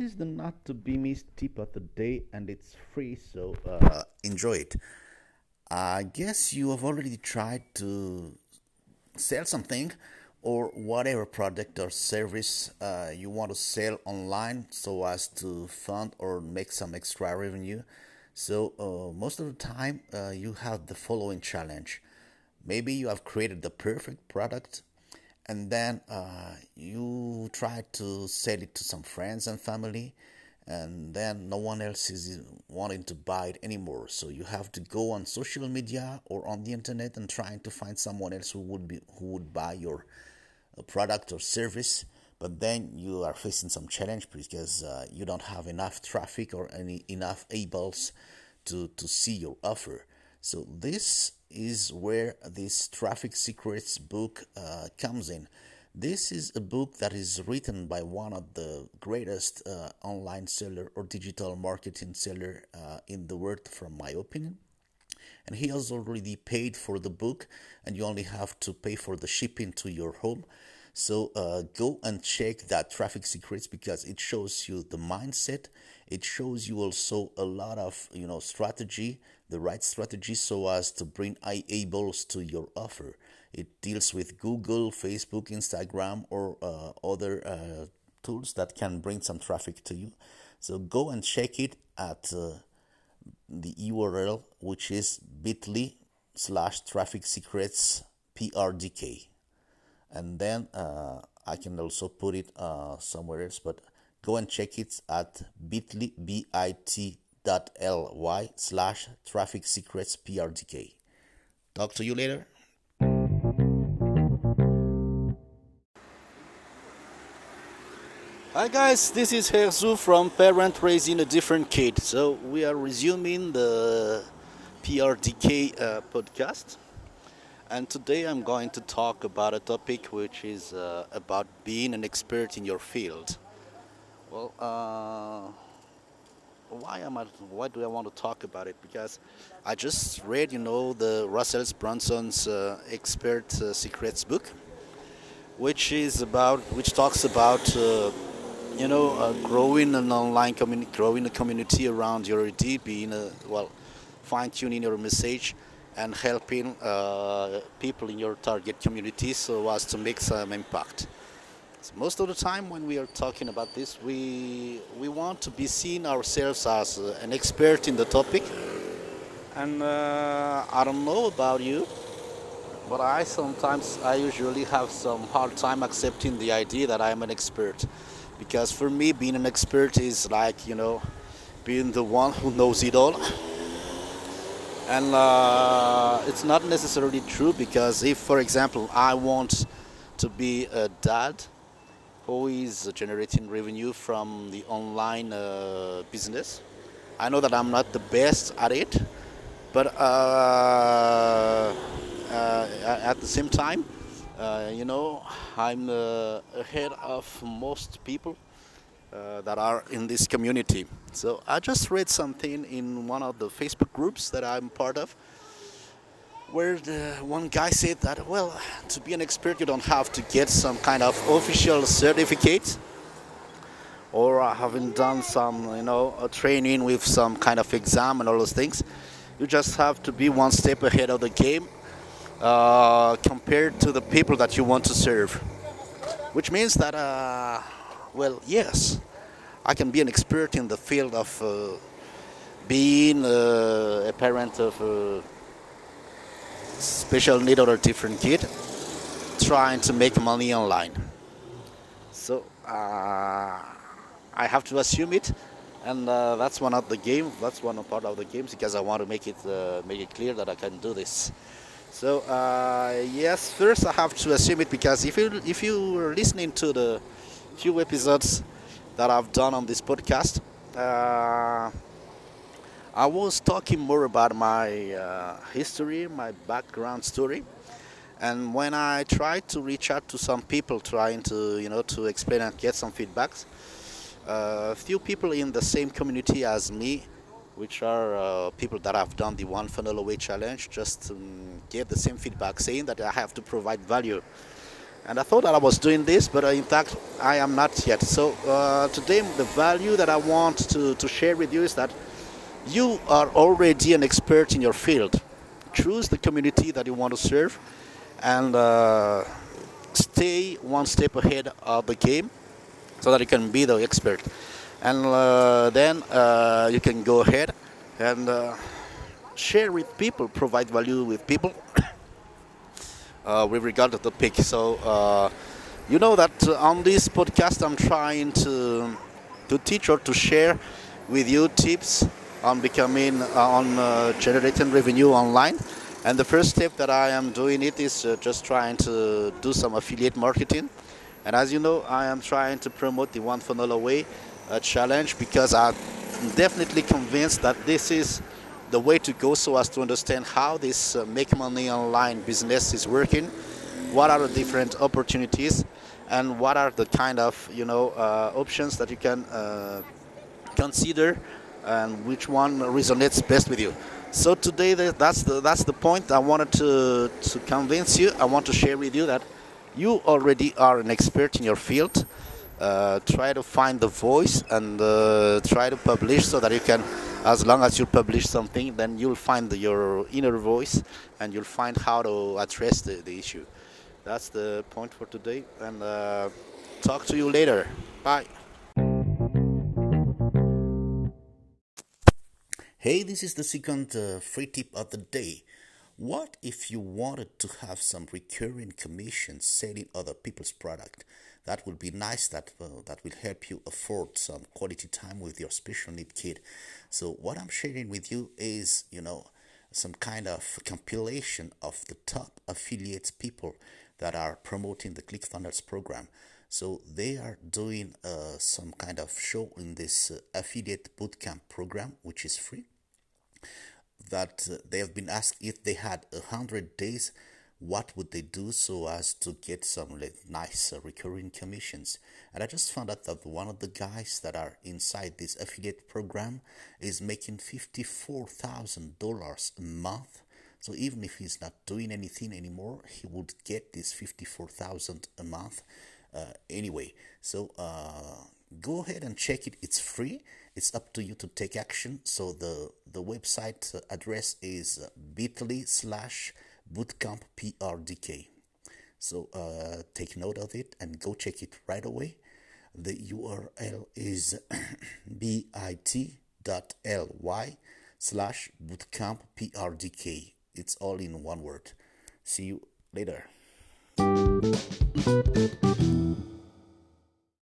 is the not to be missed tip of the day, and it's free, so uh, enjoy it. I guess you have already tried to sell something or whatever product or service uh, you want to sell online so as to fund or make some extra revenue. So, uh, most of the time, uh, you have the following challenge. Maybe you have created the perfect product and then uh, you try to sell it to some friends and family and then no one else is wanting to buy it anymore. So you have to go on social media or on the internet and trying to find someone else who would be who would buy your uh, product or service. But then you are facing some challenge because uh, you don't have enough traffic or any enough eyeballs to to see your offer so this is where this Traffic Secrets book uh, comes in. This is a book that is written by one of the greatest uh, online seller or digital marketing seller uh, in the world, from my opinion. And he has already paid for the book, and you only have to pay for the shipping to your home. So uh, go and check that Traffic Secrets because it shows you the mindset. It shows you also a lot of you know strategy the right strategy so as to bring eyeballs to your offer. It deals with Google, Facebook, Instagram, or uh, other uh, tools that can bring some traffic to you. So go and check it at uh, the URL, which is bit.ly slash traffic secrets PRDK. And then uh, I can also put it uh, somewhere else, but go and check it at bit.ly, B-I-T bit.ly slash traffic secrets prdk. Talk to you later. Hi guys, this is Herzu from Parent Raising a Different Kid. So we are resuming the PRDK uh, podcast. And today I'm going to talk about a topic which is uh, about being an expert in your field. Well, uh, why am I? Why do I want to talk about it? Because I just read, you know, the Russell Brunson's uh, Expert uh, Secrets book, which is about, which talks about, uh, you know, uh, growing an online community, growing a community around your idea, being a, well, fine tuning your message, and helping uh, people in your target community so as to make some impact. So most of the time when we are talking about this, we, we want to be seen ourselves as an expert in the topic. And uh, I don't know about you, but I sometimes, I usually have some hard time accepting the idea that I'm an expert. Because for me, being an expert is like, you know, being the one who knows it all. And uh, it's not necessarily true because if, for example, I want to be a dad who is generating revenue from the online uh, business. I know that I'm not the best at it, but uh, uh, at the same time, uh, you know, I'm uh, ahead of most people that are in this community. So I just read something in one of the Facebook groups that I'm part of where the one guy said that well to be an expert you don't have to get some kind of official certificate. Or having done some you know training with some kind of exam and all those things. You just have to be one step ahead of the game uh, compared to the people that you want to serve. Which means that uh, well yes i can be an expert in the field of uh, being uh, a parent of uh, special need or different kid trying to make money online. So uh, I have to assume it, and uh, that's one of the game. That's one part of the games because I want to make it uh, make it clear that I can do this. So uh, yes, first I have to assume it because if you if you were listening to the few episodes that I've done on this podcast uh, I was talking more about my uh, history, my background story, and when I tried to reach out to some people, trying to you know to explain and get some feedbacks, uh, a few people in the same community as me, which are uh, people that have done the one funnel away challenge, just um, gave the same feedback, saying that I have to provide value And I thought that I was doing this, but uh, in fact, I am not yet. So uh, today, the value that I want to, to share with you is that you are already an expert in your field. Choose the community that you want to serve and uh, stay one step ahead of the game so that you can be the expert. And uh, then uh, you can go ahead and uh, share with people, provide value with people uh, with regard to the pick. So uh, you know that on this podcast I'm trying to to teach or to share with you tips on becoming on generating revenue online. And the first step that I am doing it is uh, just trying to do some affiliate marketing. And as you know, I am trying to promote the One Funnel Away uh, challenge because I'm definitely convinced that this is the way to go so as to understand how this uh, make money online business is working, what are the different opportunities, and what are the kind of you know uh, options that you can uh, consider and which one resonates best with you. So today that's the that's the point I wanted to to convince you. I want to share with you that you already are an expert in your field. Uh, try to find the voice and uh, try to publish so that you can, as long as you publish something, then you'll find the, your inner voice and you'll find how to address the, the issue. That's the point for today, and uh, talk to you later. Bye. Hey, this is the second uh, free tip of the day. What if you wanted to have some recurring commissions selling other people's product? That would be nice. That uh, that will help you afford some quality time with your special need kid. So what I'm sharing with you is, you know, some kind of compilation of the top affiliates people that are promoting the ClickFunnels program. So they are doing uh, some kind of show in this uh, affiliate bootcamp program, which is free. That uh, they have been asked if they had a hundred days, what would they do so as to get some like, nice uh, recurring commissions? And I just found out that one of the guys that are inside this affiliate program is making fifty-four thousand dollars a month. So even if he's not doing anything anymore, he would get this fifty-four thousand a month uh, anyway. So uh, go ahead and check it. It's free. It's up to you to take action. So the the website address is bit.ly slash bootcamp prdk. So uh, take note of it and go check it right away. The URL is bit.ly slash bootcamp prdk. It's all in one word. See you later. Thank you.